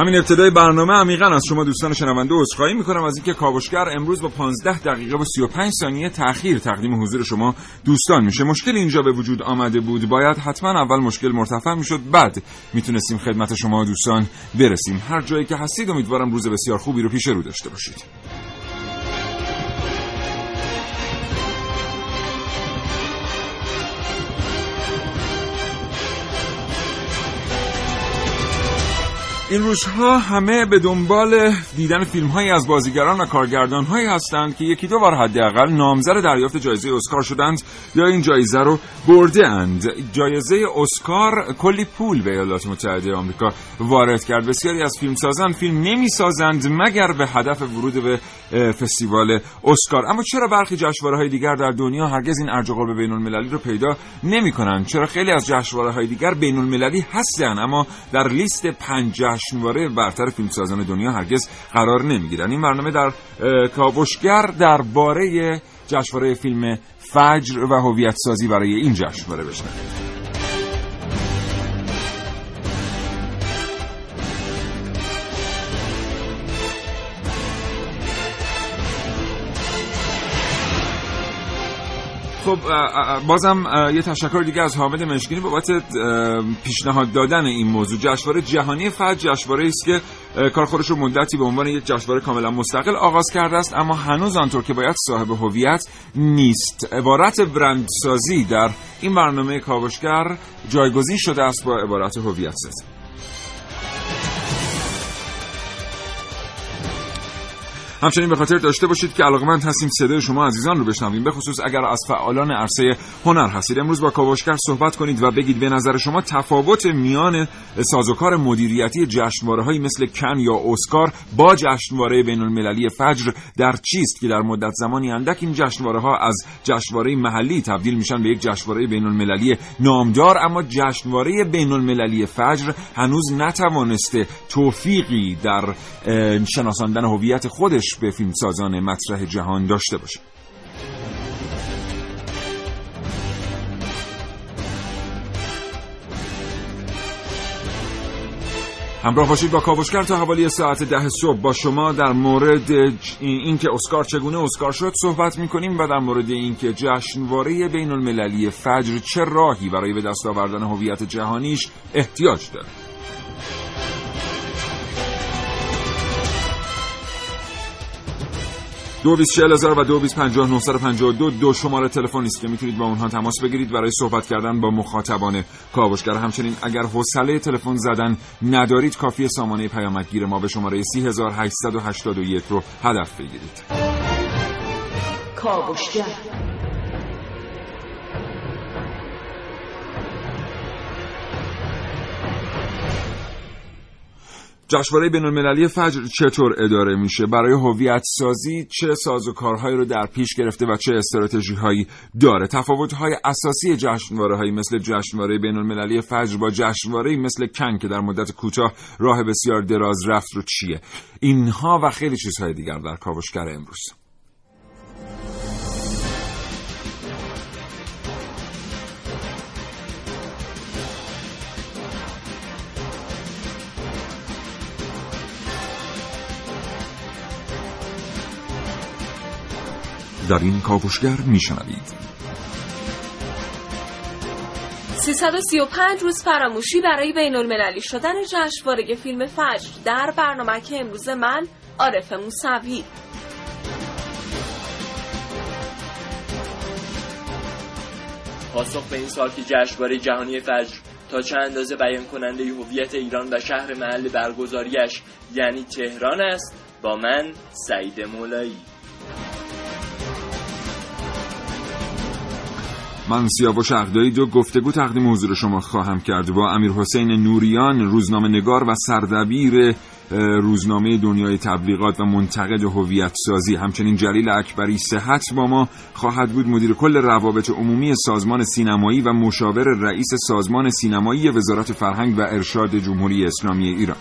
همین ابتدای برنامه عمیقا از شما دوستان شنونده عذرخواهی می‌کنم از اینکه کاوشگر امروز با 15 دقیقه و 35 ثانیه تأخیر تقدیم حضور شما دوستان میشه. مشکل اینجا به وجود آمده بود. باید حتما اول مشکل مرتفع می‌شد بعد می‌تونستیم خدمت شما دوستان برسیم. هر جایی که هستید امیدوارم روز بسیار خوبی رو پیش رو داشته باشید. این روزها همه به دنبال دیدن فیلم هایی از بازیگران و کارگردان هایی هستند که یکی دو بار حداقل نامزد دریافت جایزه اسکار شدند یا این جایزه رو برده اند. جایزه اسکار کلی پول به ایالات متحده آمریکا وارد کرد. بسیاری از فیلم سازان فیلم نمی سازند مگر به هدف ورود به فستیوال اسکار. اما چرا برخی جشنواره های دیگر در دنیا هرگز این ارج قرب بین المللی رو پیدا نمی کنند چرا خیلی از جشنواره های دیگر بین المللی هستند اما در لیست پنج جشنواره برتر فیلمسازان دنیا هرگز قرار نمی‌گیرن. این برنامه در کاوشگر درباره جشنواره فیلم فجر و هویت سازی برای این جشنواره بشنوید. خب بازم یه تشکر دیگه از حامد مشکینی بابت پیشنهاد دادن این موضوع. جشنواره جهانی فجر جشنواره است که کار خودش رو مدتی به عنوان یک جشنواره کاملا مستقل آغاز کرده است اما هنوز آنطور که باید صاحب هویت نیست. عبارت برندسازی در این برنامه کاوشگر جایگزین شده است با عبارت هویت همچنین به خاطر داشته باشید که علاقمند هستیم صدای شما عزیزان رو بشنویم. به خصوص اگر از فعالان عرصه هنر هستید. امروز با کاوشگر صحبت کنید و بگید به نظر شما تفاوت میان سازوکار مدیریتی جشنواره هایی مثل کن یا اسکار با جشنواره بین المللی فجر در چیست که در مدت زمانی اندک این جشنواره ها از جشنواره محلی تبدیل میشن به یک جشنواره بین المللی نامدار اما جشنواره بین المللی فجر هنوز نتوانسته توفیقی در شناساندن هویت خودش به فیلمسازان مطرح جهان داشته باشه همراه باشید با کاوشگر تا حوالی ساعت ده صبح. با شما در مورد اینکه اسکار چگونه اسکار شد صحبت می‌کنیم و در مورد اینکه جشنواره بین المللی فجر چه راهی برای به دست آوردن هویت جهانیش احتیاج داره دو بیس و دو بیس پنجاه دو. دو شماره تلفنی است که می‌تونید با اونها تماس بگیرید برای صحبت کردن با مخاطبان کاوشگر. همچنین اگر حوصله تلفن زدن ندارید کافی سامانه پیامکگیر ما به شماره 3881 رو هدف بگیرید. کاوشگر. جشنواره بین المللی فجر چطور اداره میشه؟ برای هویت سازی چه سازوکارهایی رو در پیش گرفته و چه استراتژی هایی داره؟ تفاوت های اساسی جشنواره هایی مثل جشنواره بین المللی فجر با جشنواره مثل کن که در مدت کوتاه راه بسیار دراز رفت رو چیه؟ اینها و خیلی چیزهای دیگر در کاوشگر امروز. در این کاوشگر میشنوید. 335 روز فراموشی برای بین المللی شدن جشنواره فیلم فجر در برنامه که امروز من عارف موسوی. پاسخ به این سال که جشنواره جهانی فجر تا چند اندازه بیان کننده هویت ایران و شهر محل برگزاریش یعنی تهران است با من سعید مولایی. من سیاوش اقدایی دو گفتگو تقدیم حضور شما خواهم کرد. با امیر حسین نوریان روزنامه نگار و سردبیر روزنامه دنیای تبلیغات و منتقد هویت سازی. همچنین جلیل اکبری صحت با ما خواهد بود. مدیر کل روابط عمومی سازمان سینمایی و مشاور رئیس سازمان سینمایی وزارت فرهنگ و ارشاد جمهوری اسلامی ایران.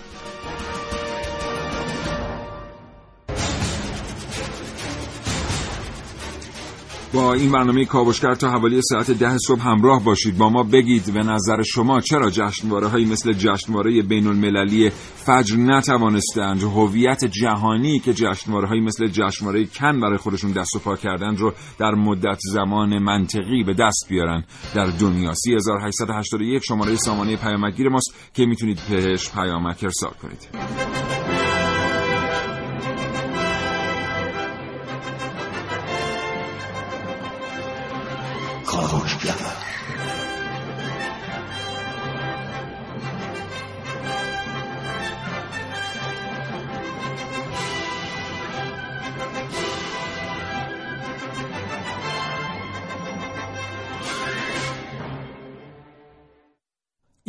با این برنامه کاوشگر تا حوالی ساعت ده صبح همراه باشید. با ما بگید به نظر شما چرا جشنواره هایی مثل جشنواره بین المللی فجر نتوانستند؟ هویت جهانی که جشنواره هایی مثل جشنواره کن برای خودشون دست و پا کردند رو در مدت زمان منطقی به دست بیارن. در دنیا 3881 شماره سامانه پیامگیر ماست که می‌تونید بهش پیامک ارسال کنید.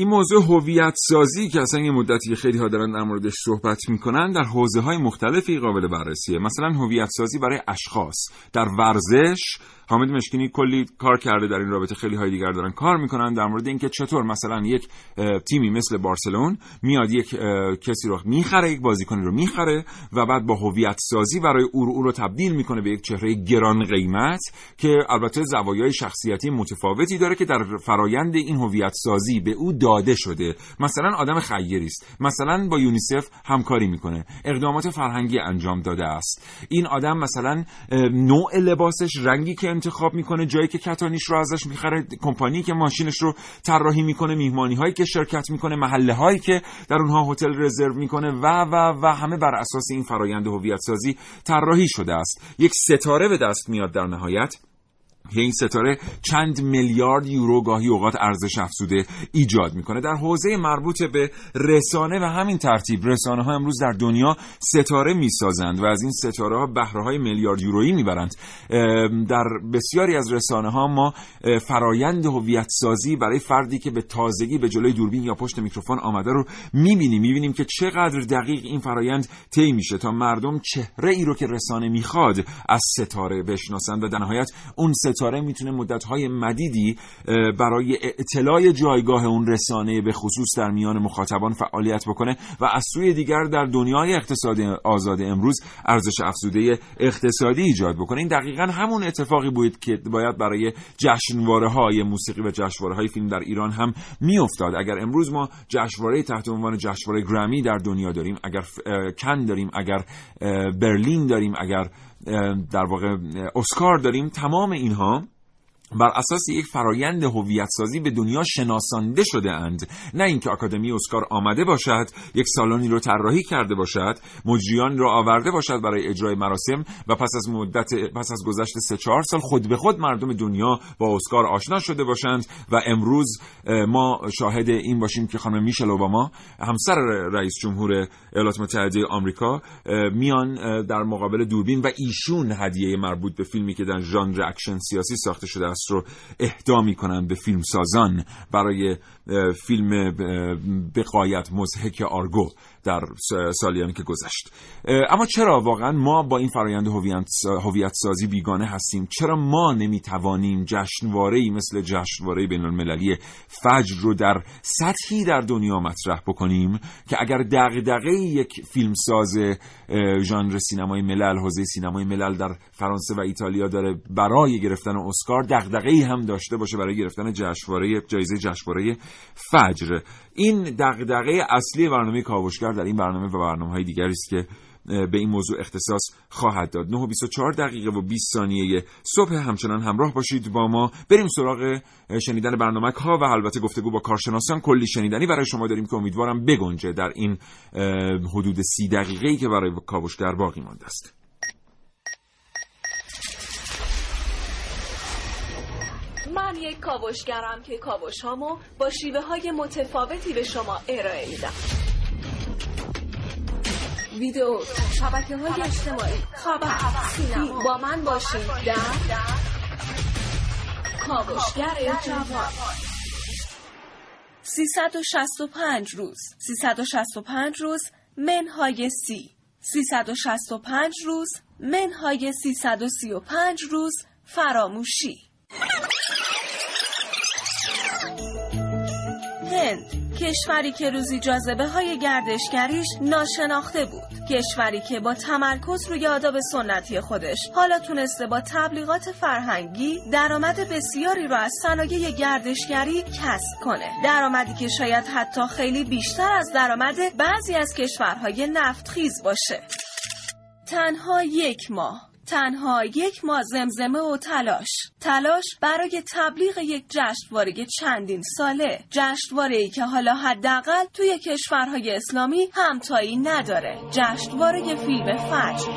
این موضوع هویت سازی که اصلا یه مدتی خیلی ها دارن در موردش صحبت می‌کنن در حوزه های مختلفی قابل بررسیه. مثلا هویت سازی برای اشخاص در ورزش حامد مشکینی کلی کار کرده در این رابطه خیلی های دیگر دارن کار می‌کنن در مورد اینکه چطور مثلا یک تیمی مثل بارسلون میاد یک کسی رو می‌خره یک بازیکنی رو می‌خره و بعد با هویت سازی برای او رو, رو تبدیل می‌کنه به یک چهره گران قیمت که البته زوایای شخصیتی متفاوتی داره که در فرایند این هویت سازی به او داده شده. مثلا آدم خیری است. مثلا با یونیسف همکاری می‌کنه. اقدامات فرهنگی انجام داده است. این آدم مثلا نوع لباسش رنگی که انتخاب می‌کنه جایی که کتانیش رو ازش می‌خره کمپانی که ماشینش رو طراحی می‌کنه میهمانی هایی که شرکت می‌کنه محله هایی که در اونها هتل رزرو می‌کنه و و و همه بر اساس این فرایند هویت سازی طراحی شده است. یک ستاره به دست میاد در نهایت. این ستاره چند میلیارد یورو گاهی اوقات ارزش افزوده ایجاد می‌کنه. در حوزه مربوط به رسانه و همین ترتیب رسانه ها امروز در دنیا ستاره می‌سازند و از این ستاره ها بهره های میلیارد یورویی می‌برند. در بسیاری از رسانه ها ما فرایند هویت سازی برای فردی که به تازگی به جلوی دوربین یا پشت میکروفون آمده رو می‌بینیم. می‌بینیم که چقدر دقیق این فرایند طی میشه تا مردم چهره ای رو که رسانه می‌خواد از ستاره بشناسند و در نهایت اون ستاره می‌تونه مدتهای مدیدی برای اطلاع جایگاه اون رسانه به خصوص در میان مخاطبان فعالیت بکنه و از سوی دیگر در دنیای اقتصاد آزاد امروز ارزش افزوده اقتصادی ایجاد بکنه. این دقیقا همون اتفاقی بود که باید برای جشنواره های موسیقی و جشنواره های فیلم در ایران هم میافتاد. اگر امروز ما جشنواره تحت عنوان جشنواره گرمی در دنیا داریم اگر کن داریم اگر برلین داریم اگر در واقع اسکار داریم تمام اینها. بر اساس یک فرایند هویت سازی به دنیا شناسانده شده اند. نه اینکه آکادمی اسکار آمده باشد یک سالانی رو طراحی کرده باشد مجریان رو آورده باشد برای اجرای مراسم و پس از مدت پس از گذشت سه چهار سال خود به خود مردم دنیا با اسکار آشنا شده باشند و امروز ما شاهد این باشیم که خانم میشل اوباما همسر رئیس جمهور ایالات متحده آمریکا میان در مقابل دوربین و ایشون هدیه مربوط به فیلمی که در ژانر اکشن سیاسی ساخته شده است. رو اهدا می‌کنن به فیلمسازان برای فیلم به غایت مضحک آرگو در سالیانی که گذشت. اما چرا واقعا ما با این فرایند هویت سازی بیگانه هستیم؟ چرا ما نمی‌توانیم جشنواره مثل جشنواره بین المللی فجر رو در سطحی در دنیا مطرح بکنیم که اگر دغدغه یک فیلمساز ژانر سینمای ملل حوزه سینمای ملل در فرانسه و ایتالیا داره برای گرفتن اسکار دغدغه‌ای هم داشته باشه برای گرفتن جشنواره جایزه جشنواره فجر. این دغدغه اصلی برنامه کاوشگر در این برنامه و برنامه های دیگری است که به این موضوع اختصاص خواهد داد. 9 و 24 دقیقه و 20 ثانیه صبح همچنان همراه باشید با ما. بریم سراغ شنیدن برنامه ها و البته گفتگو با کارشناسان. کلی شنیدنی برای شما داریم که امیدوارم بگنجه در این حدود سی دقیقه ای که برای کاوشگر باقی مانده است. من یک کاوشگرم که کاوش هامو با شیوه های متفاوتی به شما ارائه میدم. ویدیو شبکه های اجتماعی خبر سینما با من باشید در کاوشگر جوان. 365 روز. 365 روز منهای سی. 365 روز منهای 335 روز فراموشی. هند کشوری که روزی جاذبه های گردشگریش ناشناخته بود. کشوری که با تمرکز روی آداب سنتی خودش. حالا تونسته با تبلیغات فرهنگی درآمد بسیاری را از صنایع گردشگری کسب کنه. درآمدی که شاید حتی خیلی بیشتر از درآمد بعضی از کشورهای نفتخیز باشه. تنها یک ماه. تنها یک ماه زمزمه و تلاش. تلاش برای تبلیغ یک جشنواره چندین ساله. جشنواره ای که حالا حداقل توی کشورهای اسلامی همتایی نداره. جشنواره فیلم فجر.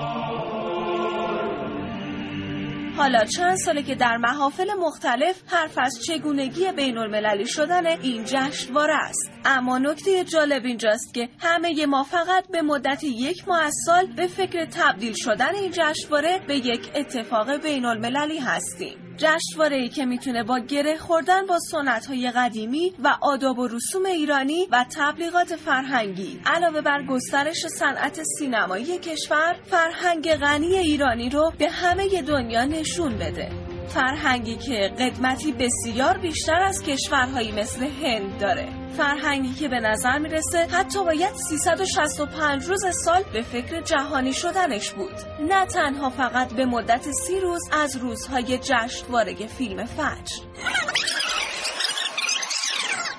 حالا چند ساله که در محافل مختلف حرف از چگونگی بین المللی شدن این جشنواره است. اما نکته جالب اینجاست که همه ما فقط به مدت یک ماه از سال به فکر تبدیل شدن این جشنواره به یک اتفاق بین المللی هستیم. جشنواره ای که می‌تونه با گره خوردن با سنت های قدیمی و آداب و رسوم ایرانی و تبلیغات فرهنگی علاوه بر گسترش صنعت سینمایی کشور فرهنگ غنی ایرانی رو به همه دنیا نشون بده. فرهنگی که قدمتی بسیار بیشتر از کشورهایی مثل هند داره. فرهنگی که به نظر می‌رسه حتی باید 365 روز سال به فکر جهانی شدنش بود. نه تنها فقط به مدت سی روز از روزهای جشنواره فیلم فجر.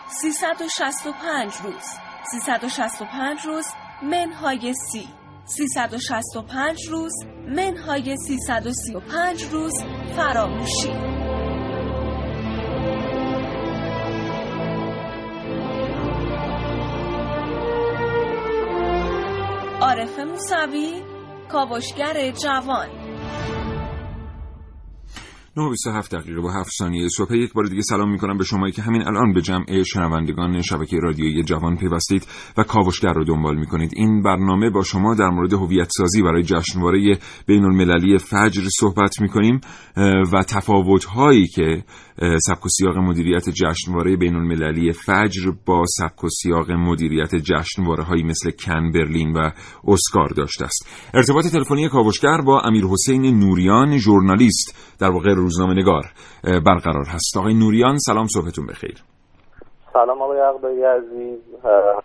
365 روز. 365 روز منهای سی. 365 روز منهای 335 روز فراموشی. عارف موسوی کاوشگر جوان. 9:27 دقیقه با 7 ثانیه صبح. یک بار دیگه سلام می‌کنم به شمایی که همین الان به جمع شنوندگان شبکه رادیویی جوان پیوستید و کاوشگر رو دنبال می‌کنید. این برنامه با شما در مورد هویت سازی برای جشنواره بین المللی فجر صحبت می‌کنیم و تفاوت هایی که سبک و سیاق مدیریت جشنواره بین المللی فجر با سبک و سیاق مدیریت جشنواره هایی مثل کن برلین و اسکار داشته است. ارتباط تلفنی کاوشگر با امیر حسین نوریان ژورنالیست در واقع روزنامه نگار برقرار هست. آقای نوریان سلام صبحتون بخیر. سلام آقای اقبایی عزیز.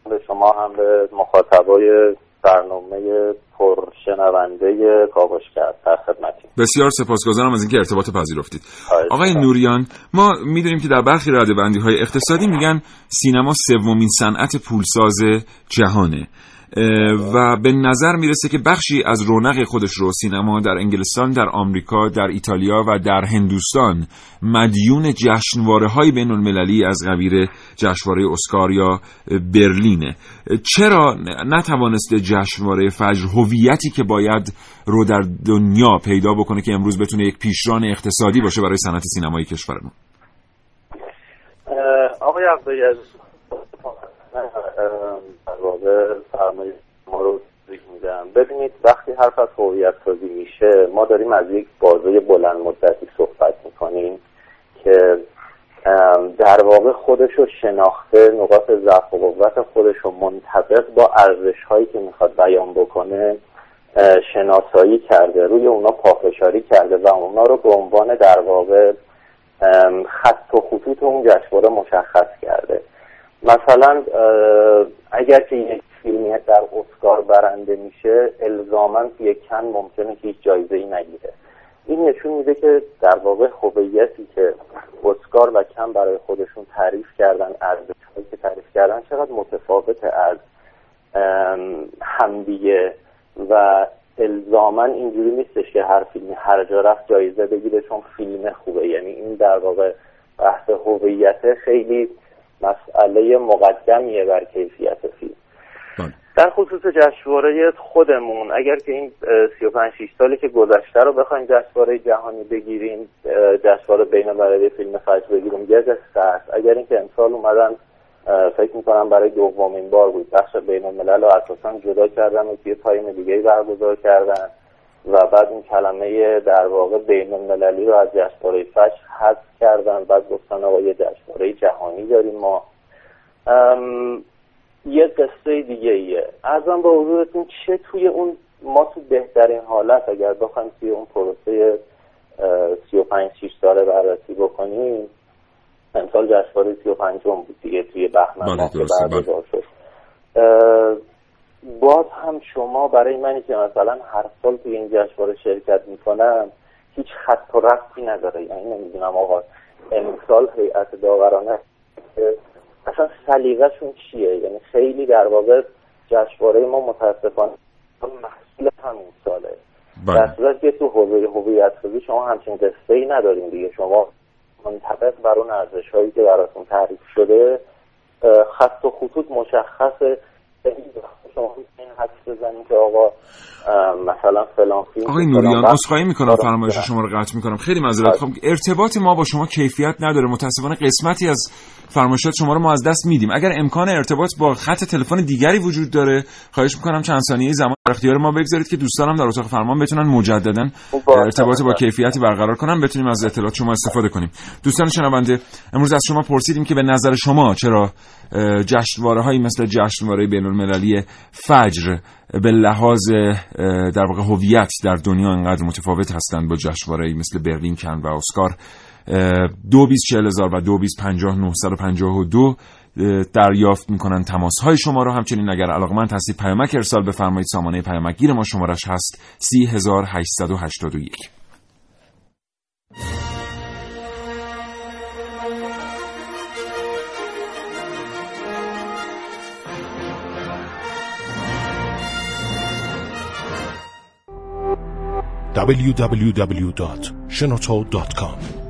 به شما هم به مخاطبای برنامه پرشنونده کاوشگر در خدمتی بسیار سپاسگزارم از اینکه ارتباط پذیرفتید. آقای نوریان ما می‌دونیم که در برخی ردبندی های اقتصادی میگن سینما سومین صنعت پولساز جهانه. و به نظر می‌رسه که بخشی از رونق خودش رو سینما در انگلستان در آمریکا در ایتالیا و در هندوستان مدیون جشنواره های بین المللی از قبیل جشنواره اسکار یا برلینه. چرا نتوانسته جشنواره فجر هویتی که باید رو در دنیا پیدا بکنه که امروز بتونه یک پیشران اقتصادی باشه برای صنعت سینمایی کشور ما آقای واقع فرمایش ما رو میدم ببینید وقتی حرف از هویت سازی میشه ما داریم از یک بازه بلند مدتی صحبت می‌کنیم که در واقع خودش رو شناخته نقاط ضعف و قوت خودش رو منطبق با ارزش هایی که می‌خواد بیان بکنه شناسایی کرده روی اونا پافشاری کرده و اونا رو به عنوان در واقع خط و خطوط اون جشنواره مشخص کرده. مثلا اگر که یک فیلمی در اسکار برنده میشه الزاما یک کن ممکنه هیچ جایزه ای نگیره این نشون میده که در واقع هویتی که اسکار و کن برای خودشون تعریف کردن ارزشهایی که تعریف کردن چقدر متفاوت از همدیگه و الزاما اینجوری نیستش که هر فیلمی هر جا رفت جایزه بگیره چون فیلم خوبه یعنی این در واقع بحث هویت خیلی مسئله مقدمیه بر کیفیت فیلم. در خصوص جشنواره خودمون اگر که این 35 6 سالی که گذشته رو بخوایم جشنواره جهانی بگیریم جشنواره بین المللی فیلم فجر بگیریم یه است اگر اینکه امسال اومدن فکر می‌کنم برای دومین بار بود. بخش بین الملل رو اساسا جدا کردن و توی تایم دیگه برگزار کردن و بعد این کلمه در واقع بین المللی رو از جشنواره فش حذف کردن. بعد گفتن آقا یه جشنواره جهانی داریم ما. یه قصه دیگه ایه ارزم به حضورتون چه توی اون ما تو بهترین حالت اگر بخوایم توی اون پروسه سی و پنج شیش ساله بررسی بکنیم امسال جشنواره سی و پنجم بود دیگه توی بهمن بله، برگزار شد. باز هم شما برای منی که مثلا هر سال توی این جشنواره شرکت می‌کنم هیچ خط و رفتی نداره. یعنی نمی‌دونم آقا امسال هیئت داورانه اصلا سلیقهشون چیه؟ یعنی خیلی در واقع جشنواره ما متاسفانه محصول همین ساله. در صورت که تو حوزه هویت سازی شما همچین قصه ای نداریم دیگه. شما منطبق بر اون ارزش هایی که براتون تعریف شده خط و خطوط مشخصه شما حدس بزنین که آقا مثلا فلان فیلم آقای نوریان عذرخواهی می‌کنم فرمایش. شما رو قطع می‌کنم. خیلی معذرت خب ارتباط ما با شما کیفیت نداره. متاسفانه قسمتی از فرمایشات شما رو ما از دست میدیم. اگر امکان ارتباط با خط تلفن دیگری وجود داره خواهش می‌کنم چند ثانیه زمان در اختیار ما بگذارید که دوستانم در اتاق فرمان بتونن مجددا. ارتباط با کیفیتی برقرار کنن. بتونیم از اطلاعات شما استفاده کنیم. دوستان شنونده امروز از شما پرسیدیم که به نظر شما چرا جشنواره مثل جشنواره بین المللی فجر به لحاظ در واقع هویت در دنیا انقدر متفاوت هستند با جشنواره‌ای مثل برلین کن و اسکار. دو بیز هزار و دو بیز پنجاه نهصد و پنجاه و دو دریافت می‌کنن تماس های شما رو همچنین اگر علاقمند هستید پیامک ارسال بفرمایید. سامانه پیامک گیر ما شمارش هست 3881 www.shenoto.com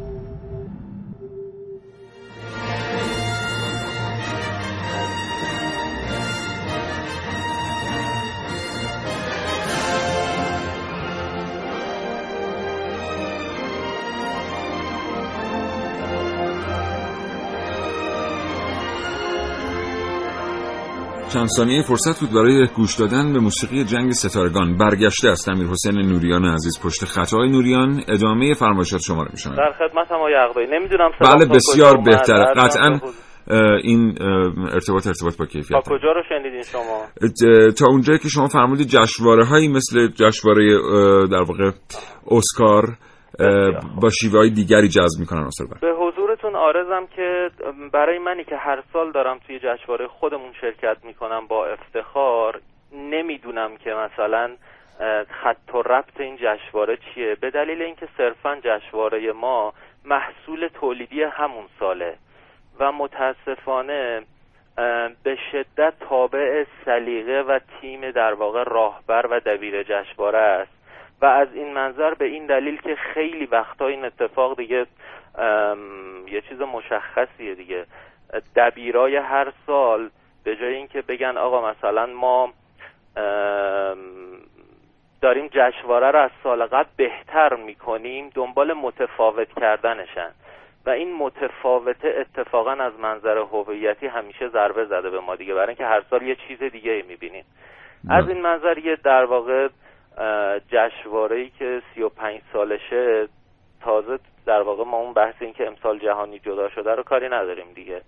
چند ثانیه فرصت بود برای گوش دادن به موسیقی جنگ ستارگان برگشته است امیر حسین نوریان عزیز پشت خطای نوریان ادامه فرمایشات شما رو میشنم در خدمتم آقای عقبایی نمی‌دونم بله بسیار. بهتره قطعا این ارتباط ارتباط با کیفیت. تا کجا رو شنیدین شما؟ تا اونجایی که شما فرمودید جشنواره هایی مثل جشنواره در واقع اسکار با شیوه های دیگری جذب می‌کنن بر. به آرزم که برای منی که هر سال دارم توی جشنواره خودمون شرکت می‌کنم با افتخار نمی‌دونم که مثلا خط و ربط این جشنواره چیه. به دلیل اینکه صرفا جشنواره ما محصول تولیدی همون ساله و متاسفانه به شدت تابع سلیقه و تیم در واقع راهبر و دبیر جشنواره است. و از این منظر به این دلیل که خیلی وقتا این اتفاق دیگه یه چیز مشخصیه دیگه. دبیرای هر سال به جای اینکه بگن آقا مثلا ما داریم جشنواره رو از سال قبل بهتر می‌کنیم دنبال متفاوت کردنشن. و این متفاوته اتفاقا از منظر هویتی همیشه ضربه زده به ما دیگه برای اینکه هر سال یه چیز دیگه می‌بینیم. از این منظر یه در واقع جشنواره ای که 35 سالشه تازه در واقع ما اون بحث این که امسال جهانی جدا شده رو کاری نداریم دیگه.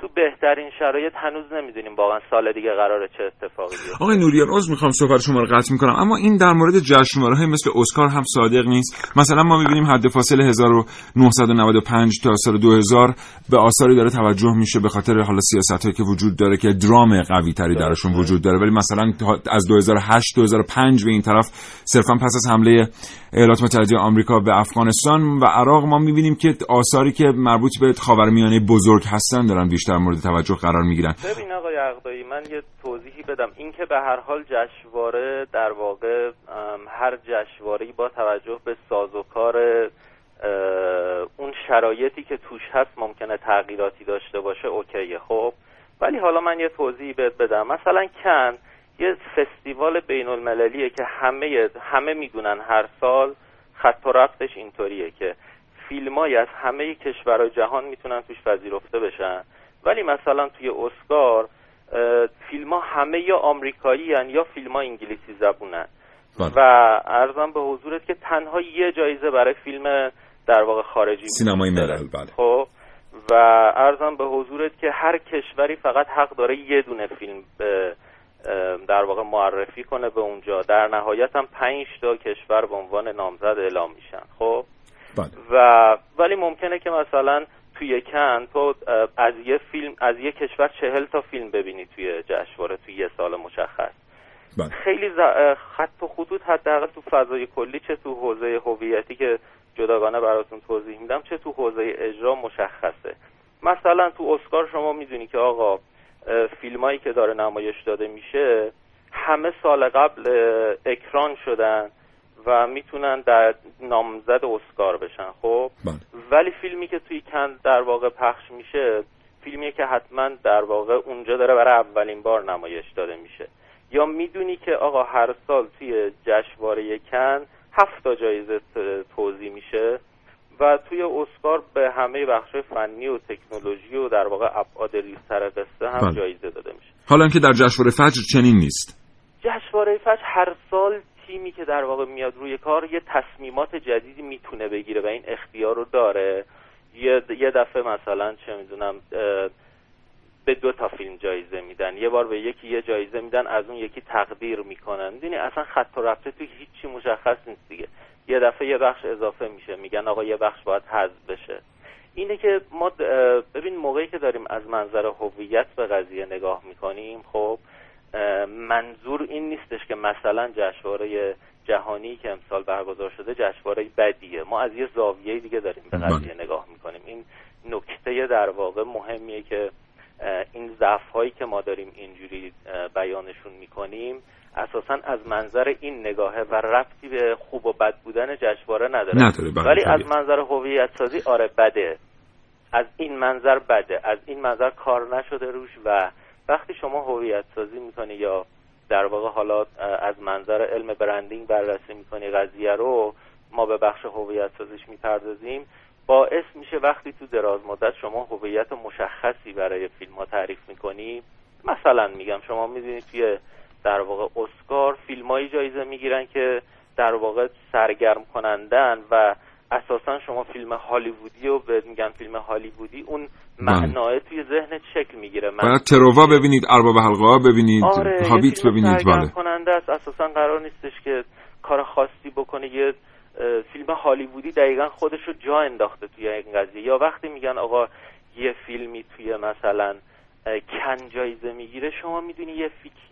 تو بهترین شرایط هنوز نمی‌دونیم واقعا سال دیگه قراره چه اتفاقی بیفته. آقای نوریان عذر می‌خوام صحبت شما رو قطع می‌کنم. اما این در مورد جشنواره های مثل اسکار هم صادق نیست. مثلا ما می‌بینیم حد فاصل 1995 تا سال 2000 به آثاری داره توجه میشه به خاطر حالا سیاست هایی که وجود داره که درام قوی تری درشون وجود داره. ولی مثلا از 2008 2005 به این طرف صرفا پس از حمله ایالات متحده آمریکا به افغانستان و عراق ما می‌بینیم که آثاری که مربوط به خاورمیانه بزرگ هستن دارن بیشتر مورد توجه قرار می‌گیرن. ببین آقای عقدایی من یه توضیحی بدم. اینکه به هر حال جشنواره در واقع هر جشنواره‌ای با توجه به سازوکار اون شرایطی که توش هست ممکنه تغییراتی داشته باشه اوکیه. خب ولی حالا من یه توضیحی بهت بدم. مثلا کن یه فستیوال بین المللیه که همه همه می‌دونن هر سال خط و ربطش اینطوریه که فیلمای از همه کشورهای جهان می‌تونن توش پذیرفته بشن. ولی مثلا توی اسکار فیلم ها همه یا آمریکایی هن یا فیلم ها انگلیسی زبونن. بله. و ارزم به حضورت که تنها یه جایزه برای فیلم در واقع خارجی سینمای وجود ملل. بله. خب. و ارزم به حضورت که هر کشوری فقط حق داره یه دونه فیلم به در واقع معرفی کنه به اونجا. در نهایت هم پنج تا کشور به عنوان نامزد اعلام میشن. خب؟ بله. و ولی ممکنه که مثلا توی کن تو از یه فیلم از یه کشور چهل تا فیلم ببینی توی جشنواره توی یه سال مشخص. بله. خیلی خط و خطوط حداقل تو فضای کلی چه تو حوزه هویتی که جداگانه براتون توضیح میدم چه تو حوزه اجرا مشخصه. مثلا تو اسکار شما می‌دونی که آقا فیلمایی که داره نمایش داده میشه همه سال قبل اکران شدن. و می‌تونن در نامزد اسکار بشن خب؟ بله. ولی فیلمی که توی کن در واقع پخش میشه فیلمیه که حتما در واقع اونجا داره برای اولین بار نمایش داده میشه. یا می‌دونی که آقا هر سال توی جشنواره کن هفت تا جایزه ت- توزیع میشه و توی اسکار به همه بخش فنی و تکنولوژی و در واقع ابعاد ریزتر قصه هم بله. جایزه داده میشه. حالا که در جشنواره فجر چنین نیست. جشنواره فجر هر سال تیمی که در واقع میاد روی کار یه تصمیمات جدیدی می‌تونه بگیره و این اختیار رو داره. یه, دفعه مثلا چه می‌دونم به دو تا فیلم جایزه میدن. یه بار به یکی یه جایزه میدن از اون یکی تقدیر می‌کنن. می‌دونی اصلا خط و ربطه توی هیچی مشخص نیست دیگه. یه دفعه یه بخش اضافه میشه. میگن آقا یه بخش باید حذف بشه. اینه که ما ببین موقعی که داریم از منظر هویت به قضیه نگاه می‌کنیم خب منظور این نیستش که مثلا جشنواره جهانی که امسال برگزار شده جشنواره بدیه. ما از یه زاویه دیگه داریم به قضیه نگاه می‌کنیم. این نکته در واقع مهمیه که این ضعف هایی که ما داریم اینجوری بیانشون می‌کنیم اساسا از منظر این نگاهه و ربطی به خوب و بد بودن جشنواره نداره. نداره، بله، ولی از. منظر هویت سازی آره بده. از این منظر بده. از این منظر کار نشده روش و وقتی شما هویت سازی می‌کنی یا در واقع حالا از منظر علم برندینگ بررسی می‌کنی قضیه رو ما به بخش هویت سازیش می‌پردازیم. باعث میشه وقتی تو دراز مدت شما هویت مشخصی برای فیلم ها تعریف می‌کنی مثلا میگم شما می‌دونید توی در واقع اسکار فیلمایی جایزه می‌گیرن که در واقع سرگرم کنندن و اساسا شما فیلم هالیوودی رو بهت میگن فیلم هالیوودی اون معناه توی ذهنت شکل می‌گیره. من باید تروا ببینید ارباب حلقه ها ببینید آره هابیت ببینید بله. کننده است. اساسا قرار نیستش که کار خاصی بکنه. یه فیلم هالیوودی دقیقا خودش رو جا انداخته توی این قضیه. یا وقتی میگن آقا یه فیلمی توی مثلا کن جایزه می‌گیره شما می‌دونی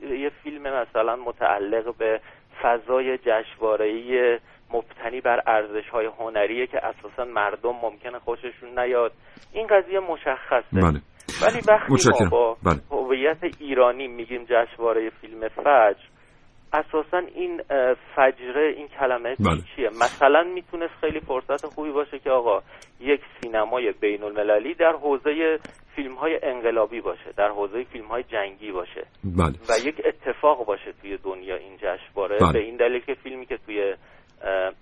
یه فیلم مثلا متعلق به فضای جشنواره‌ای مبتنی بر ارزش های هنریه که اساسا مردم ممکنه خوششون نیاد این قضیه مشخصه بله ولی وقتی. ما با بله. هویت ایرانی میگیم جشنواره فیلم فجر اساسا این فجره این کلمه بله. چیه مثلا می‌تونست خیلی فرصت خوبی باشه که آقا یک سینمای بین المللی در حوزه فیلم های انقلابی باشه در حوزه فیلم های جنگی باشه بله و یک اتفاق باشه توی دنیا این جشنواره بله. به این دلیل که فیلمی که توی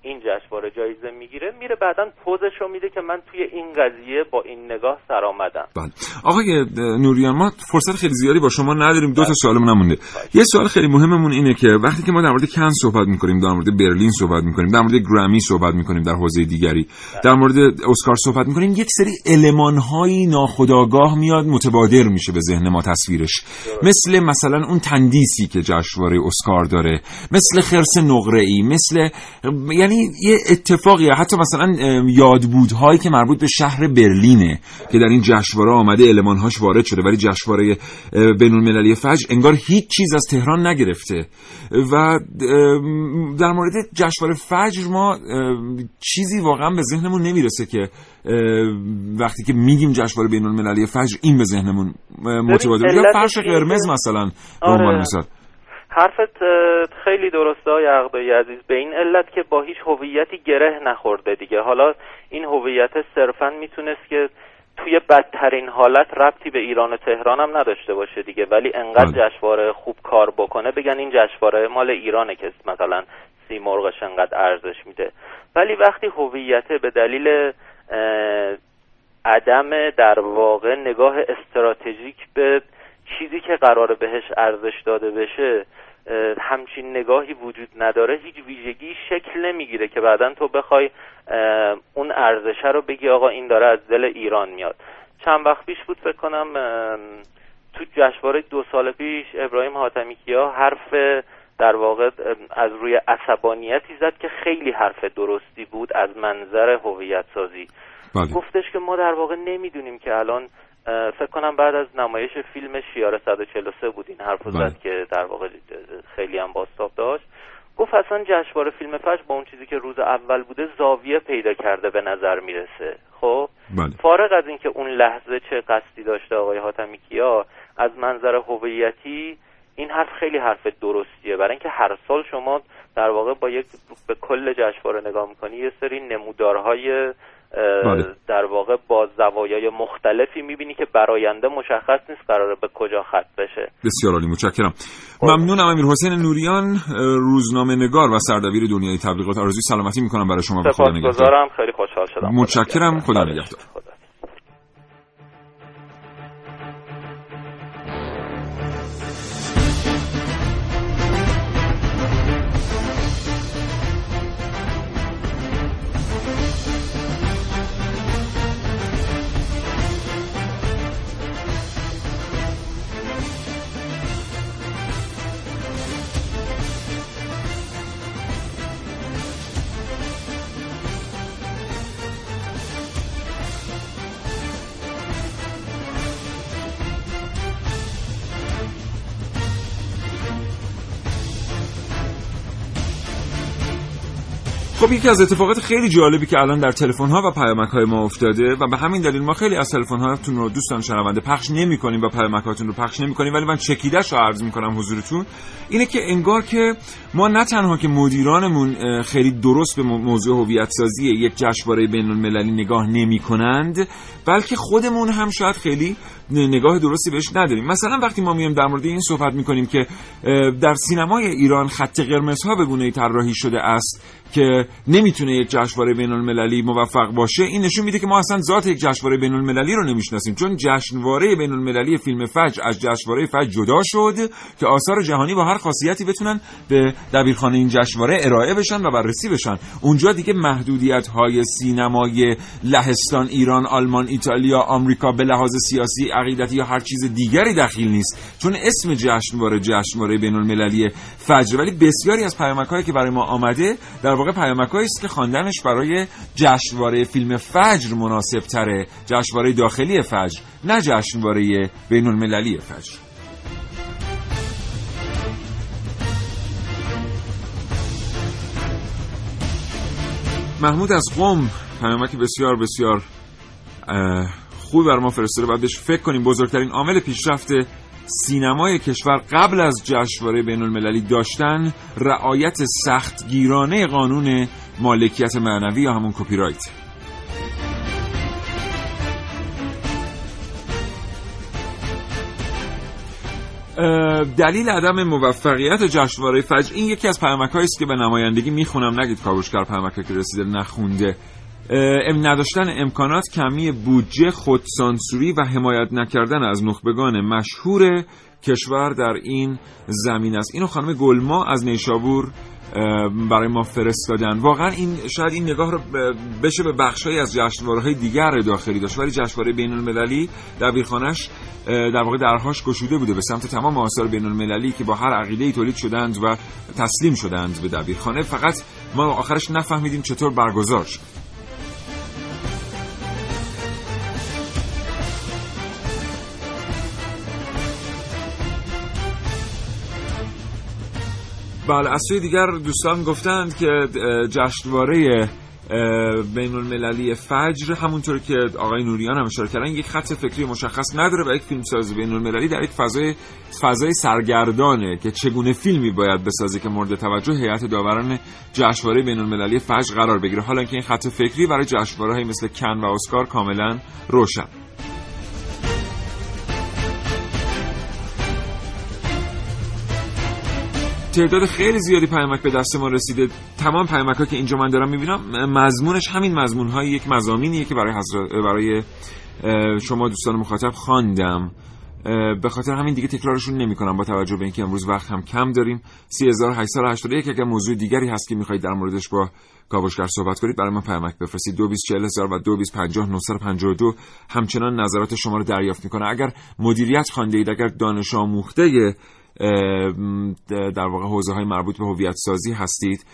این جشنواره جایزه می‌گیره. میره بعدا پوزش رو میده که من توی این قضیه با این نگاه سر آمدم. بله. آقای نوریان ما فرصت خیلی زیادی با شما نداریم. بله. دو تا سوالمون هم مونده. یه سوال خیلی مهممون اینه که وقتی که ما در مورد کن صحبت می‌کنیم در مورد برلین صحبت می‌کنیم در مورد گرمی صحبت می‌کنیم در حوزه دیگری بله. در مورد اسکار صحبت می‌کنیم یک سری المانهایی ناخودآگاه میاد متبادر میشه به ذهن ما تصویرش. مثل مثلا اون تندیسی که جشنواره اسکار داره مثل خرس نقره ای مثل یعنی یه اتفاقی حتی مثلا یادبودهایی که مربوط به شهر برلینه که در این جشنواره آمده المانهاش وارد شده ولی جشنواره بین‌المللی فجر انگار هیچ چیز از تهران نگرفته و در مورد جشنواره فجر ما چیزی واقعا به ذهنمون نمی‌رسه که وقتی که میگیم جشنواره بین‌المللی فجر این به ذهنمون متبادر یا فرش قرمز مثلا به آره. عنوان مثال حرفت خیلی درسته های عقدای عزیز. به این علت که با هیچ هویتی گره نخورده دیگه. حالا این هویت صرفا می‌تونست که توی بدترین حالت ربطی به ایران و تهران هم نداشته باشه دیگه. ولی انقدر بله. جشنواره خوب کار بکنه بگن این جشنواره مال ایرانه که مثلا سی مرغش انقدر ارزش میده. ولی وقتی هویت به دلیل عدم در واقع نگاه استراتژیک به چیزی که قراره بهش ارزش داده بشه همچین نگاهی وجود نداره هیچ ویژگی شکل نمی‌گیره که بعدا تو بخوای اون ارزشه رو بگی آقا این داره از دل ایران میاد. چند وقت پیش بود فکر کنم تو جشنواره دو سال پیش ابراهیم حاتمی کیا حرف در واقع از روی عصبانیتی زد که خیلی حرف درستی بود از منظر هویت سازی بله. گفتش که ما در واقع نمی‌دونیم که الان فکر کنم بعد از نمایش فیلم شیار 143 بود این حرف بله. زد که در واقع خیلی هم باستاب داشت گفت اصلا جشنواره فیلم فجر با اون چیزی که روز اول بوده زاویه پیدا کرده به نظر می‌رسه خب بله. فارغ از اینکه اون لحظه چه قصدی داشته آقای حاتمی کیا از منظر هویتی این حرف خیلی حرف درستیه برای اینکه هر سال شما در واقع با یک به کل جشنواره نگاه می‌کنی یه سری نمودارهای بله. در واقع با زوایای مختلفی می‌بینی که براینده مشخص نیست قراره به کجا خط بشه. بسیار عالی متشکرم. ممنونم امیر حسین نوریان روزنامه نگار و سردبیر دنیای تبلیغات آرزوی سلامتی می‌کنم برای شما و خدا نگهدار. خیلی خوشحال شدم. متشکرم. خدا نگهدار. خب یکی از اتفاقات خیلی جالبی که الان در تلفن ها و پیامک های ما افتاده و به همین دلیل ما خیلی از تلفن هاتون رو دوستان شنونده پخش نمی کنیم و پیامک هاتون رو پخش نمی کنیم ولی من چکیدش رو عرض می کنم حضورتون. اینه که انگار که ما نه تنها که مدیرانمون خیلی درست به موضوع هویت سازی یک جشنواره بین المللی نگاه نمی کنند بلکه خودمون هم شاید خیلی نگاه درستی بهش نداریم. مثلا وقتی ما میایم در مورد این صحبت می‌کنیم که در سینمای ایران خط قرمز ها به گونه طراحی شده است که نمی‌تونه یک جشنواره بین المللی موفق باشه این نشون میده که ما اصلا ذات یک جشنواره بین المللی رو نمی‌شناسیم. چون جشنواره بین المللی فیلم فجر از جشنواره فجر جدا شد که آثار جهانی با هر خاصیتی بتونن به دبیرخانه این جشنواره ارائه بشن و بررسی بشن. اونجا دیگه محدودیت های سینمای لهستان ایران آلمان ایتالیا آمریکا به لحاظ سیاسی عقیدتی یا هر چیز دیگری دخیل نیست. چون اسم جشنواره جشنواره بین المللی فجر ولی بسیاری از پیامک که برای ما آمده در واقع پیامک است که خواندنش برای جشنواره فیلم فجر مناسب تره جشنواره داخلی فجر نه جشنواره بین المللی فجر. محمود از قم پیامک بسیار بسیار خوب بر ما فرستاده بهش فکر کنیم بزرگترین عامل پیشرفت سینمای کشور قبل از جشنواره بین المللی داشتن رعایت سختگیرانه قانون مالکیت معنوی یا همون کپی رایت دلیل عدم موفقیت جشنواره فجر این یکی از پیامک‌هایی است که به نمایندگی می‌خونم. نگید کاوشگر پیامک که رسیده نخونده. ام نداشتن امکانات کمی بودجه خودسانسوری و حمایت نکردن از نخبگان مشهور کشور در این زمین است. اینو خانم گلما از نیشابور برای ما فرستادن. واقعا این شاید این نگاه رو بشه به بخشایی از جشنواره های دیگر داخلی داشت. ولی جشنواره بین المللی در واقع درهاش گشوده بوده به سمت تمام آثار بین المللی که با هر عقیده تولید شدند و تسلیم شدند به دبیرخانه. فقط ما آخرش نفهمیدیم چطور برگزار شد. بله از سوی دیگر دوستان گفتند که جشنواره بین المللی فجر همونطور که آقای نوریان هم اشاره کردن یک خط فکری مشخص نداره و یک فیلمساز بین المللی در یک فضای فضای سرگردانه که چگونه فیلمی باید بسازه که مورد توجه هیئت داوران جشنواره بین المللی فجر قرار بگیره. حالا که این خط فکری برای جشنواره‌های مثل کن و اسکار کاملا روشن. تعداد خیلی زیادی پیامک به دست ما رسیده. تمام پیامک که اینجا من دارم می‌بینم مضمونش همین مضمون های یک مزامینیه که برای, حضر... برای شما دوستان مخاطب خواندم. به خاطر همین دیگه تکرارشون نمی‌کنم با توجه به اینکه امروز وقت هم کم داریم. 3881 اگر موضوع دیگری هست که می‌خواید در موردش با کاوشگر صحبت کنید برای من پیامک بفرستید. 224000 و 2250 همچنان نظرات شما رو دریافت می‌کنه. اگر مدیریت خوانده اید اگر دانش آموخته در واقع حوزه های مربوط به هویت سازی هستید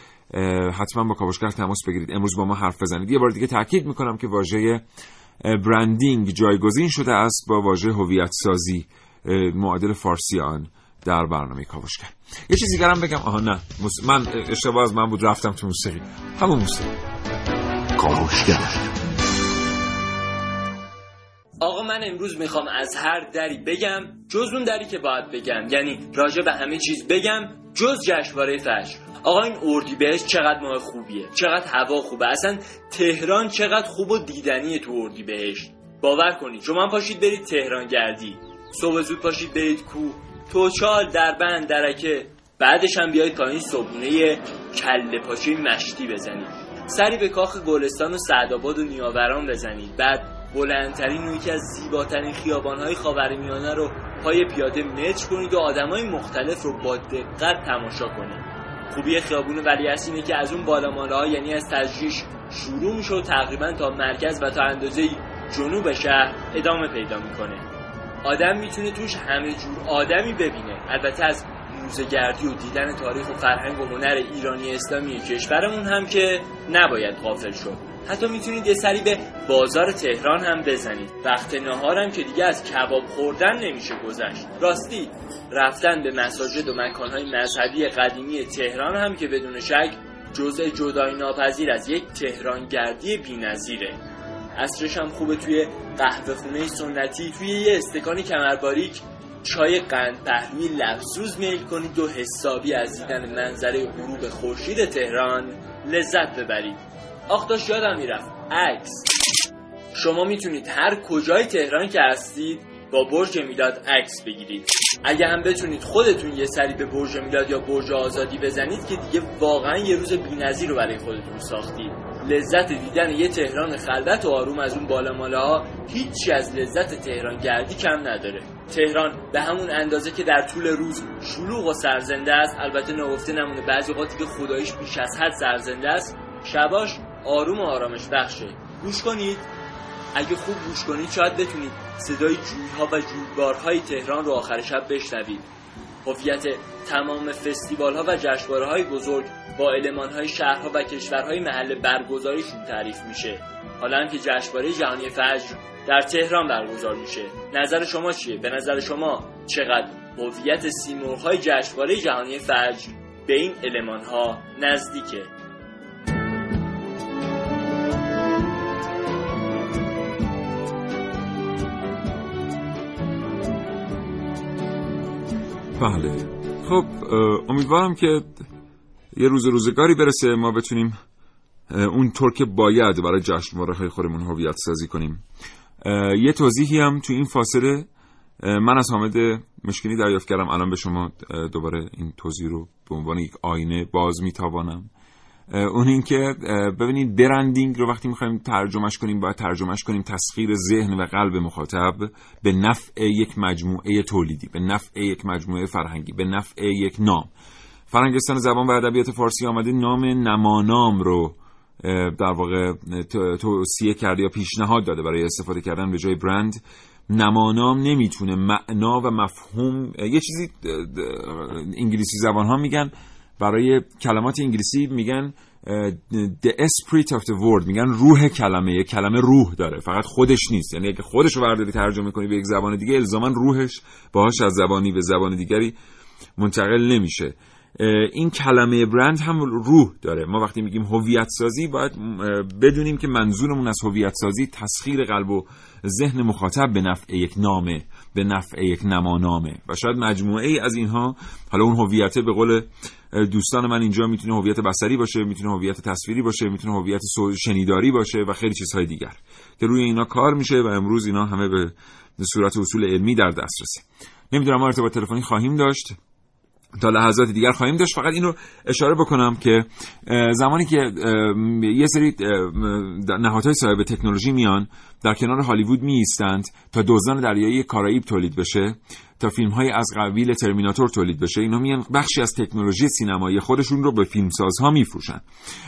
حتما با کاوشگر تماس بگیرید. امروز با ما حرف بزنید. یه بار دیگه تاکید می‌کنم که واژه برندینگ جایگزین شده است با واژه هویت سازی معادل فارسی آن در برنامه کاوشگر. یه چیزی گرم بگم. آها نه. من اشتباه از من بود. رفتم تو موسیقی. همون موسیقی. کاوشگر. من امروز می‌خوام از هر دری بگم جز اون دری که باید بگم. یعنی راجع به همه چیز بگم جز جشنواره فجر. آقا این اردی بهش چقدر ماه خوبیه چقدر هوا خوبه. اصلا تهران چقدر خوب و دیدنیه تو اردی بهش. باور کنید شما پاشید برید تهران گردی. صبح زود پاشید برید کو توچال دربند درکه. بعدش هم بیاید پایین صبحونه کله پاچه مشتی بزنید. سری به کاخ گلستان و سعدآباد و نیاوران بزنید. بعد بلندترین و یکی از زیباترین خیابانهای خاورمیانه رو پای پیاده متر کنید و آدمای مختلف رو با دقت تماشا کنید. خوبی خیابون ولی اینه که از اون بالا ها یعنی از تجریش شروع میشه و تقریبا تا مرکز و تا اندازه جنوب شهر ادامه پیدا می‌کنه. آدم می‌تونه توش همه جور آدمی ببینه. البته از موزگردی و دیدن تاریخ و فرهنگ و هنر ایرانی اسلامی کشورمون هم که نباید غافل شد. حتی می‌تونید یه سری به بازار تهران هم بزنید. وقت نهارم که دیگه از کباب خوردن نمیشه گذشت. راستی رفتن به مساجد و مکانهای مذهبی قدیمی تهران هم که بدون شک جزء جدای ناپذیر از یک تهرانگردی بینظیره. اصرش هم خوبه توی قهوه خونه سنتی توی یه استکانی کمرباریک چای قند پهلوی لفظوز میل کنید و حسابی از دیدن منظره غروب خورشید تهران لذت ببرید. آخ داشت یادم می‌رفت. عکس. شما می‌تونید هر کجای تهران که هستید با برج میلاد عکس بگیرید. اگه هم بتونید خودتون یه سری به برج میلاد یا برج آزادی بزنید که دیگه واقعا یه روز بی‌نظیر رو برای خودتون ساختید. لذت دیدن یه تهران خلوت و آروم از اون بالا ماله ها هیچی از لذت تهران گردی کم نداره. تهران به همون اندازه که در طول روز شلوغ و سرزنده است. البته نگفته نمونه بعضی اوقاتی که خدایش بیش از حد سرزنده است. شباش آروم و آرامش بخشه گوش کنید. اگه خوب گوش کنید شاید بتونید صدای جویها و جویبارهای تهران رو آخر شب بشنوید. هویت تمام فستیوال ها و جشنواره های بزرگ با علمان های شهرها و کشورهای محل برگزاریشون تعریف میشه. حالا هم که جشنواره جهانی فجر در تهران برگزار میشه. نظر شما چیه؟ به نظر شما چقدر هویت سیمرغ جشنواره جهانی فجر به این علمان ها نزدیکه؟ بله. خب امیدوارم که یه روز روزگاری برسه ما بتونیم اون که باید برای جشنواره های خودمون هویت سازی کنیم. یه توضیحی هم تو این فاصله من از حامد مشکلی دریافت کردم. الان به شما دوباره این توضیح رو به عنوان یک آینه باز می‌توانم. اون اینکه ببینید برندینگ رو وقتی می‌خوایم ترجمهش کنیم باید ترجمهش کنیم تسخیر ذهن و قلب مخاطب به نفع یک مجموعه تولیدی به نفع یک مجموعه فرهنگی به نفع یک نام. فرنگستان زبان و ادبیات فارسی آمده نام نمانام رو در واقع توصیه کرده یا پیشنهاد داده برای استفاده کردن به جای برند. نمانام نمی‌تونه معنا و مفهوم یه چیزی انگلیسی زبان ها میگن. برای کلمات انگلیسی میگن the esprit of the word میگن روح کلمه یک کلمه روح داره فقط خودش نیست. یعنی اگه خودش رو برداری ترجمه کنی به یک زبان دیگه الزاما روحش باهاش از زبانی به زبان دیگری منتقل نمیشه. این کلمه برند هم روح داره. ما وقتی میگیم هویت سازی باید بدونیم که منظورمون از هویت سازی تسخیر قلب و ذهن مخاطب به نفع یک نامه. به نفع یک نمانامه. و شاید مجموعه ای از اینها حالا اون هویت به قول دوستان من اینجا می‌تونه هویت بصری باشه می‌تونه هویت تصویری باشه می‌تونه هویت شنیداری باشه و خیلی چیزهای دیگر که روی اینا کار میشه و امروز اینا همه به صورت اصول علمی در دسترسه نمی‌دونم ما ارتباط تلفنی خواهیم داشت. تا لحظات دیگر خواهیم داشت. فقط اینو اشاره بکنم که زمانی که یه سری نهادهای صاحب تکنولوژی میان در کنار هالیوود می ایستند تا دزدان دریایی کارائیب تولید بشه تا فیلم های از قبیل ترمیناتور تولید بشه. اینا میان بخشی از تکنولوژی سینمایی خودشون رو به فیلمسازها میفروشن.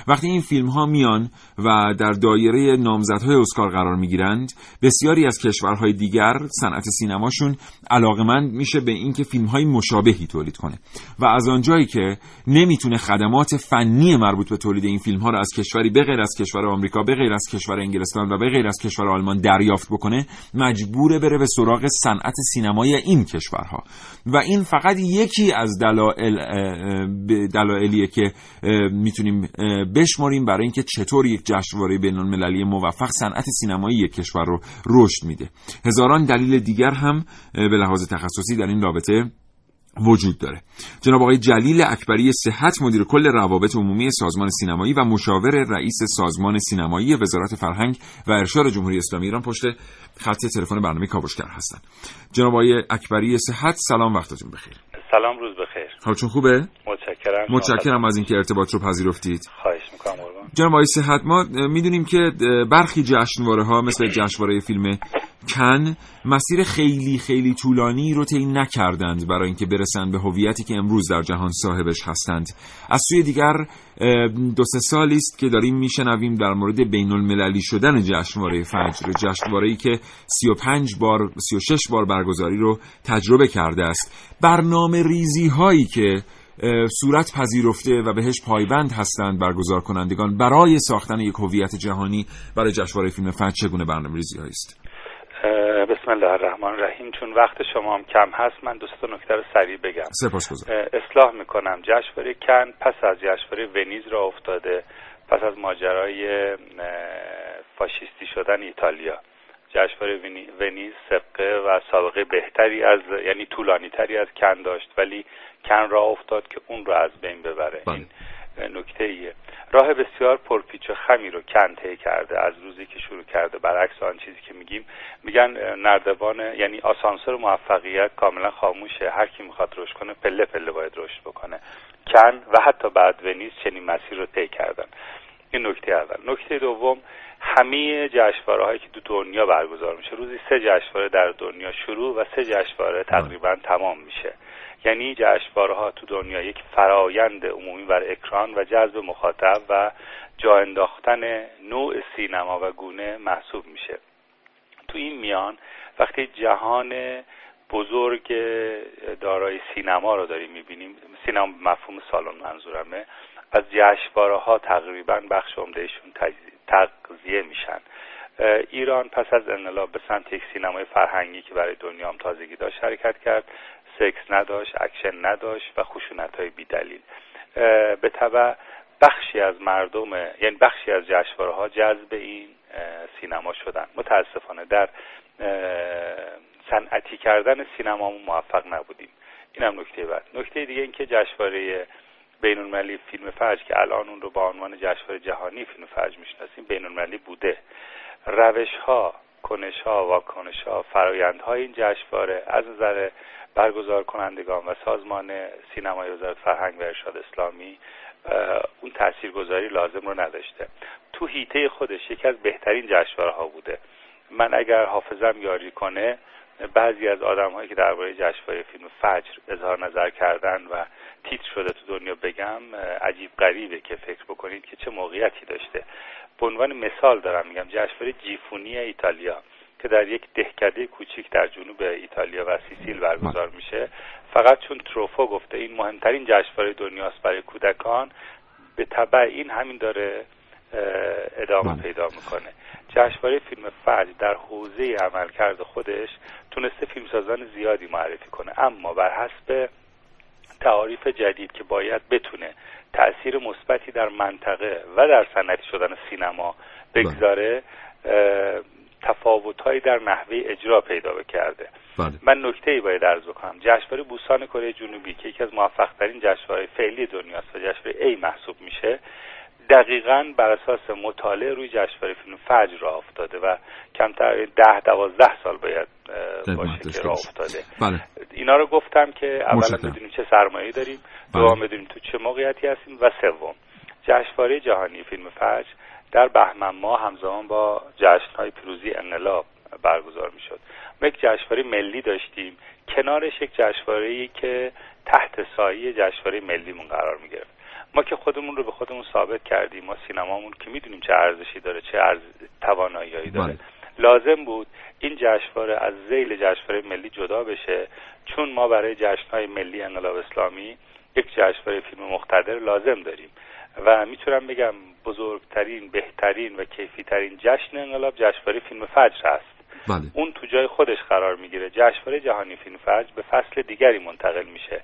وقتی این فیلم ها میان و در دایره نامزدهای اسکار قرار می‌گیرند بسیاری از کشورهای دیگر صنعت سینماشون علاقمند میشه به اینکه فیلم های مشابهی تولید کنه. و از آنجایی که نمی‌تونه خدمات فنی مربوط به تولید این فیلم ها رو از کشوری به غیر از کشور آمریکا به غیر از کشور انگلستان و به غیر از کشور دریافت بکنه مجبوره بره به سراغ صنعت سینمایی این کشورها. و این فقط یکی از دلایل دلایلیه که می‌تونیم بشماریم برای اینکه چطور یک جشنواره بین‌المللی موفق صنعت سینمایی یک کشور رو رشد میده. هزاران دلیل دیگر هم به لحاظ تخصصی در این رابطه وجود داره. جناب آقای جلیل اکبری صحت مدیر کل روابط عمومی سازمان سینمایی و مشاور رئیس سازمان سینمایی وزارت فرهنگ و ارشاد جمهوری اسلامی ایران پشت خط تلفن برنامه کاوشگر هستن جناب آقای اکبری صحت سلام وقتتون بخیر. سلام روز بخیر. حالتون خوبه؟ متشکرم. متشکرم از اینکه ارتباط رو پذیرفتید. خواهش می‌کنم جناب آقای صحت ما می‌دونیم که برخی جشنواره ها مثل جشنواره فیلم کن مسیر خیلی خیلی طولانی رو طی نکردند برای اینکه برسند به هویتی که امروز در جهان صاحبش هستند. از سوی دیگر دو سه سالی است که داریم میشنویم در مورد بین المللی شدن جشنواره فجر جشنواره که 35 بار 36 بار برگزاری رو تجربه کرده است. برنامه ریزی هایی که صورت پذیرفته و بهش پایبند هستند برگزار کنندگان. برای ساختن یک هویت جهانی برای جشنواره فیلم فجر چگونه برنامه ریزی است بسم الله الرحمن الرحیم. چون وقت شما هم کم هست من دوست نکته رو سریع بگم. سپاسگزارم. اصلاح می‌کنم. جشنواره کن پس از جشنواره ونیز را افتاده پس از ماجرای فاشیستی شدن ایتالیا. جشنواره ونیز سبقه و سابقه بهتری از یعنی طولانی تری از کن داشت ولی کن را افتاد که اون رو از بین ببره. بله. این نکته ایه. راه بسیار پرپیچ و خمی رو کن طی کرده. از روزی که شروع کرده برعکس آن چیزی که میگیم میگن نردبان یعنی آسانسور موفقیت کاملا خاموشه. هر کی می‌خواد رشد کنه پله پله باید رشد بکنه. کن و حتی بعد ونیز چنین مسیر رو طی کردن. این نکته اول. نکته دوم همه جشنواره هایی که دو دنیا برگزار میشه روزی سه جشنواره در دنیا شروع و سه جشنواره تقریبا تمام میشه. یعنی جشنواره ها تو دنیا یک فرایند عمومی بر اکران و جذب مخاطب و جا انداختن نوع سینما و گونه محسوب میشه. تو این میان وقتی جهان بزرگ دارای سینما رو داریم می‌بینیم سینما مفهوم سالن منظورمه. از جشنواره ها تقریبا بخش عمدهشون تغذیه میشن. ایران پس از انقلاب به سمت یک سینمای فرهنگی که برای دنیا هم تازگی داشت حرکت کرد. سکس نداشت اکشن نداشت و خشونت های بیدلیل به طبع بخشی از مردم یعنی بخشی از جشنواره ها جذب این سینما شدن. متاسفانه در صنعتی کردن سینمامون موفق نبودیم. این هم نکته بعد. نکته دیگه اینکه جشنواره بین المللی فیلم فجر که الان اون رو با عنوان جشنواره جهانی فیلم فجر می‌شناسیم بین المللی بوده. روش ها کنش ها واکنش ها فرایند های این جشنواره از نظر برگزار کنندگان و سازمان سینمای وزارت فرهنگ و ارشاد اسلامی اون تاثیرگذاری لازم رو نداشته. تو هیته خودش یکی از بهترین جشنواره ها بوده. من اگر حافظم یاری کنه بعضی از آدم هایی که درباره جشنواره فیلم فجر اظهار نظر کردن و تیتر شده تو دنیا بگم عجیب غریبه که فکر بکنید که چه موقعیتی داشته. به عنوان مثال دارم میگم جشنواره جیفونی ایتالیا که در یک دهکده کوچیک در جنوب ایتالیا و سیسیل برگزار میشه. فقط چون تروفو گفته این مهمترین جشنواره دنیاست برای کودکان به طبع این همین داره. ادامه پیدا می‌کنه. جشنواره فیلم فجر در حوزه عملکرد خودش تونسته فیلمسازان زیادی معرفی کنه. اما بر حسب تعاریف جدید که باید بتونه تاثیر مثبتی در منطقه و در صنعتی شدن سینما بگذاره تفاوتهایی در نحوه اجرا پیدا کرده. بله. من نکته ای باید عرض بکنم. جشنواره بوسان کره جنوبی که یکی از موفق ترین جشنواره فعلی دنیاست و جشنواره ای محسوب میشه دقیقا بر اساس مطالعه روی جشنواره فیلم فجر راه افتاده و کمتر ده دوازده سال باید باشه که راه افتاده بله. اینا رو گفتم که اولا. بدونیم چه سرمایه داریم بله. دوم بدونیم تو چه موقعیتی هستیم و سوم جشنواره جهانی فیلم فجر در بهمن ماه همزمان با جشنهای پیروزی انقلاب برگزار می‌شد ما یک جشنواره ملی داشتیم کنارش یک جشنواره که تحت سایه جشنواره ملیمون قرار می گرفت ما که خودمون رو به خودمون ثابت کردیم ما سینمامون که می‌دونیم چه ارزشی داره چه ارز... توانایی داره. بله. لازم بود این جشنواره از زیل جشنواره ملی جدا بشه چون ما برای جشنهای ملی انقلاب اسلامی یک جشنواره فیلم مقتدر لازم داریم. و می‌تونم بگم بزرگترین بهترین و کیفیترین جشن انقلاب جشنواره فیلم فجر هست بله. اون تو جای خودش قرار می‌گیره. جشنواره جهانی فیلم فجر به فصل دیگری منتقل میشه.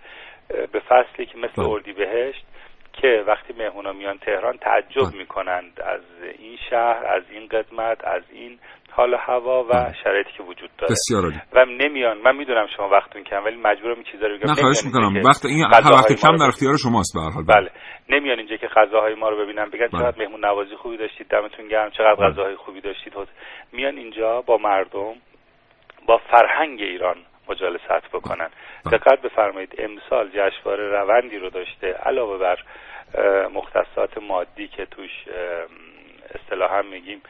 به فصلی که مثل بله. اردیبهشت که وقتی مهمونا میان تهران تعجب. می‌کنند از این شهر از این قدمت از این حال و هوا و. شرایطی که وجود داره. بسیار عالی. و نمیان. من می‌دونم شما وقتتون کم ولی مجبورم این چیزا رو بگم. نه خواهش می‌کنم. وقت این وقت کم در اختیار شماست به هر حال. بله. نمیان اینجا که غذاهای ما رو ببینن. بگن بله. چقدر مهمون نوازی خوبی داشتید دمتون گرم چقدر بله. غذاهای خوبی داشتید. میان اینجا با مردم با فرهنگ ایران مجالست بکنن. دقت بفرمایید امسال جشنواره روندی رو داشته علاوه بر مختصات مادی که توش اصطلاحا میگیم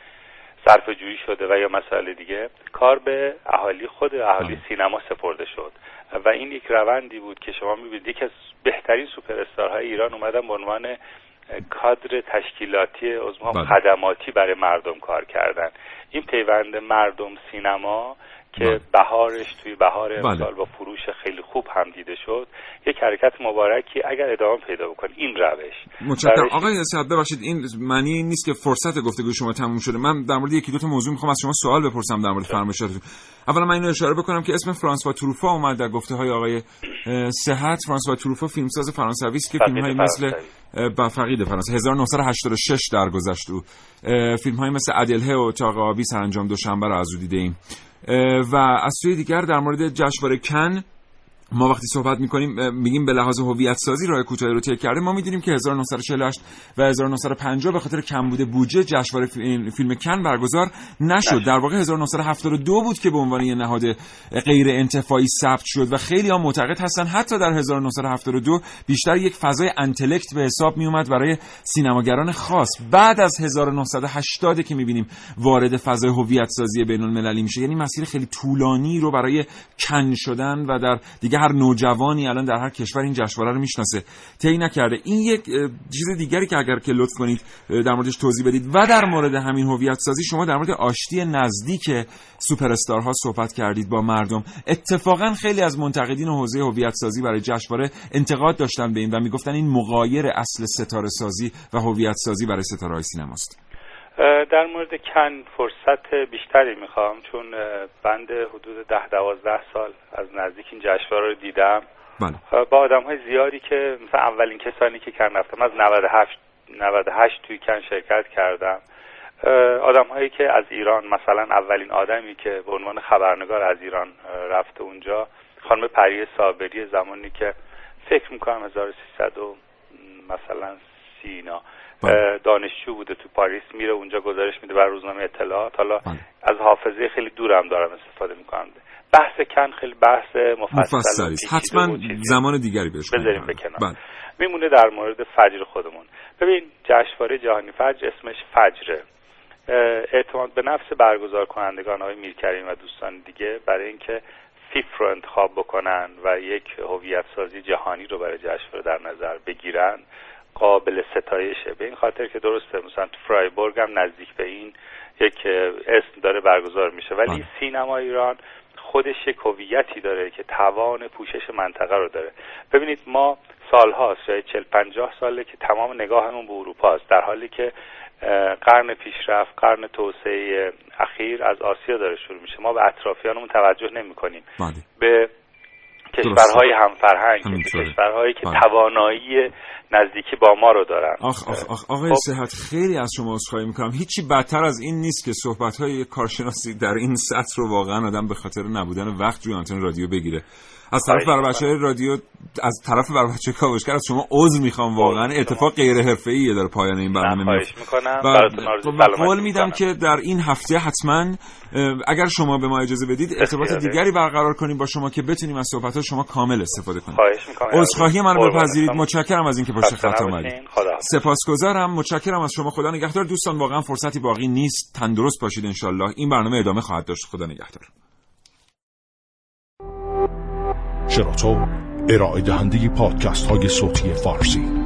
صرف جویی شده و یا مسائل دیگه کار به اهالی خود اهالی. سینما سپرده شد و این یک روندی بود که شما می‌بینید یکی از بهترین سوپر استارهای ایران اومدن به عنوان کادر تشکیلاتی عضو بله. خدماتی برای مردم کار کردن این پیوند مردم سینما که بله. بهارش توی بهار بله. امسال با فروش خیلی خوب هم دیده شد. یک حرکت مبارکی اگر ادامه پیدا بکنه این روش. متشکرم. روش- آقای سعد ببخشید این معنی نیست که فرصت گفتگوی شما تموم شده. من در مورد یکی دو تا موضوع می‌خوام از شما سوال بپرسم در مورد فرمایشاتتون اولا من اینو اشاره بکنم که اسم فرانسوا تروفا اومد در گفته های آقای صحت. فرانسوا تروفا فیلمساز فرانسوی است که فیلم های مثل با فقید فرانسه 1986 درگذشت او فیلم های مثل عدلهه و اتاق آبی سرانجام دوشنبه رو از او دیده ایم. و از سوی دیگر در مورد جشنواره کن ما وقتی صحبت می‌کنیم میگیم به لحاظ هویت سازی راه کوتاهی رو طی کرده ما می‌دونیم که 1948 و 1950 به خاطر کمبود بودجه جشنواره فیلم فیلم کن برگزار نشد. در واقع 1972 بود که به عنوان یه نهاد غیر انتفاعی ثبت شد و خیلی ها معتقد هستن حتی در 1972 بیشتر یک فضای انتلکت به حساب می اومد برای سینماگران خاص. بعد از 1980 که می‌بینیم وارد فضای هویت سازی بین المللی میشه. یعنی مسیر خیلی طولانی رو برای کن شدن و در دیگه هر نوجوانی الان در هر کشور این جشنواره رو می‌شناسه. طی نکرده. این یک چیز دیگری که اگر که لطف کنید در موردش توضیح بدید. و در مورد همین هویت سازی شما در مورد آشتی نزدیک سوپر استارها صحبت کردید با مردم. اتفاقا خیلی از منتقدین حوزه هویت سازی برای جشنواره انتقاد داشتن به این و می‌گفتن این مغایر اصل ستاره سازی و هویت سازی برای ستاره سینماست. در مورد کن فرصت بیشتری می‌خوام چون بند حدود ده دوازده سال از نزدیک این جشنواره رو دیدم. بله. با آدم های زیادی که مثلا اولین کسانی که کن رفتم از 98 98 توی کن شرکت کردم. آدم هایی که از ایران مثلا اولین آدمی که به عنوان خبرنگار از ایران رفته اونجا خانم پری صابری زمانی که فکر می‌کنم 1300 و مثلا سینا. دانشجو بوده تو پاریس میره اونجا گزارش میده بر روزنامه اطلاعات حالا بله. از حافظه خیلی دورم دارم استفاده می‌کنم بحث کن خیلی بحث مفصل است. حتما. زمان دیگری بهش بذاریم. به کنار. بله. میمونه در مورد فجر خودمون ببین جشنواره جهانی فجر اسمش فجره اعتماد به نفس برگزار کنندگان های میرکریم و دوستان دیگه برای اینکه فیف رو انتخاب بکنن و یک هویت سازی جهانی رو برای جشنواره در نظر بگیرن قابل ستایشه. به این خاطر که درسته مثلا تو فرایبورگ هم نزدیک به این یک اسم داره برگزار میشه. ولی بله. سینما ایران خودش یک هویتی داره که توان پوشش منطقه رو داره. ببینید ما سالهاست شاید 40 50 ساله که تمام نگاهمون به اروپا است در حالی که قرن پیشرفت قرن توسعه اخیر از آسیا داره شروع میشه. ما به اطرافیانمون توجه نمی کنیم به کشورهای همفرهنگ. کشورهایی که بله. توانایی نزدیکی با ما رو دارن آخ آخ آخ آقای خب. صحت خیلی از شما عذرخواهی می‌کنم هیچی بدتر از این نیست که صحبت های کارشناسی در این سطح رو واقعا آدم به خاطر نبودن وقت روی آنتن رادیو بگیره از طرف برای بچه رادیو از طرف برای بچه کاوشگر از شما عذر می‌خوام واقعا. اتفاق غیر حرفه‌ایه داره پایان این برنامه. و قول میدم که در این هفته حتما اگر شما به ما اجازه بدید ارتباط دیگری برقرار کنیم با شما که بتونیم از صحبت شما کامل استفاده کنیم. عذرخواهی منو بپذیرید. متشکرم از اینکه پشت خط اومدید. سپاسگزارم. متشکرم از شما. خدا نگهدار. دوستان واقعا فرصتی باقی نیست. تندرست باشید انشالله این برنامه ادامه خواهد داشت. خدا نگهدار. شراطو ارائه دهنده پادکست های صوتی فارسی.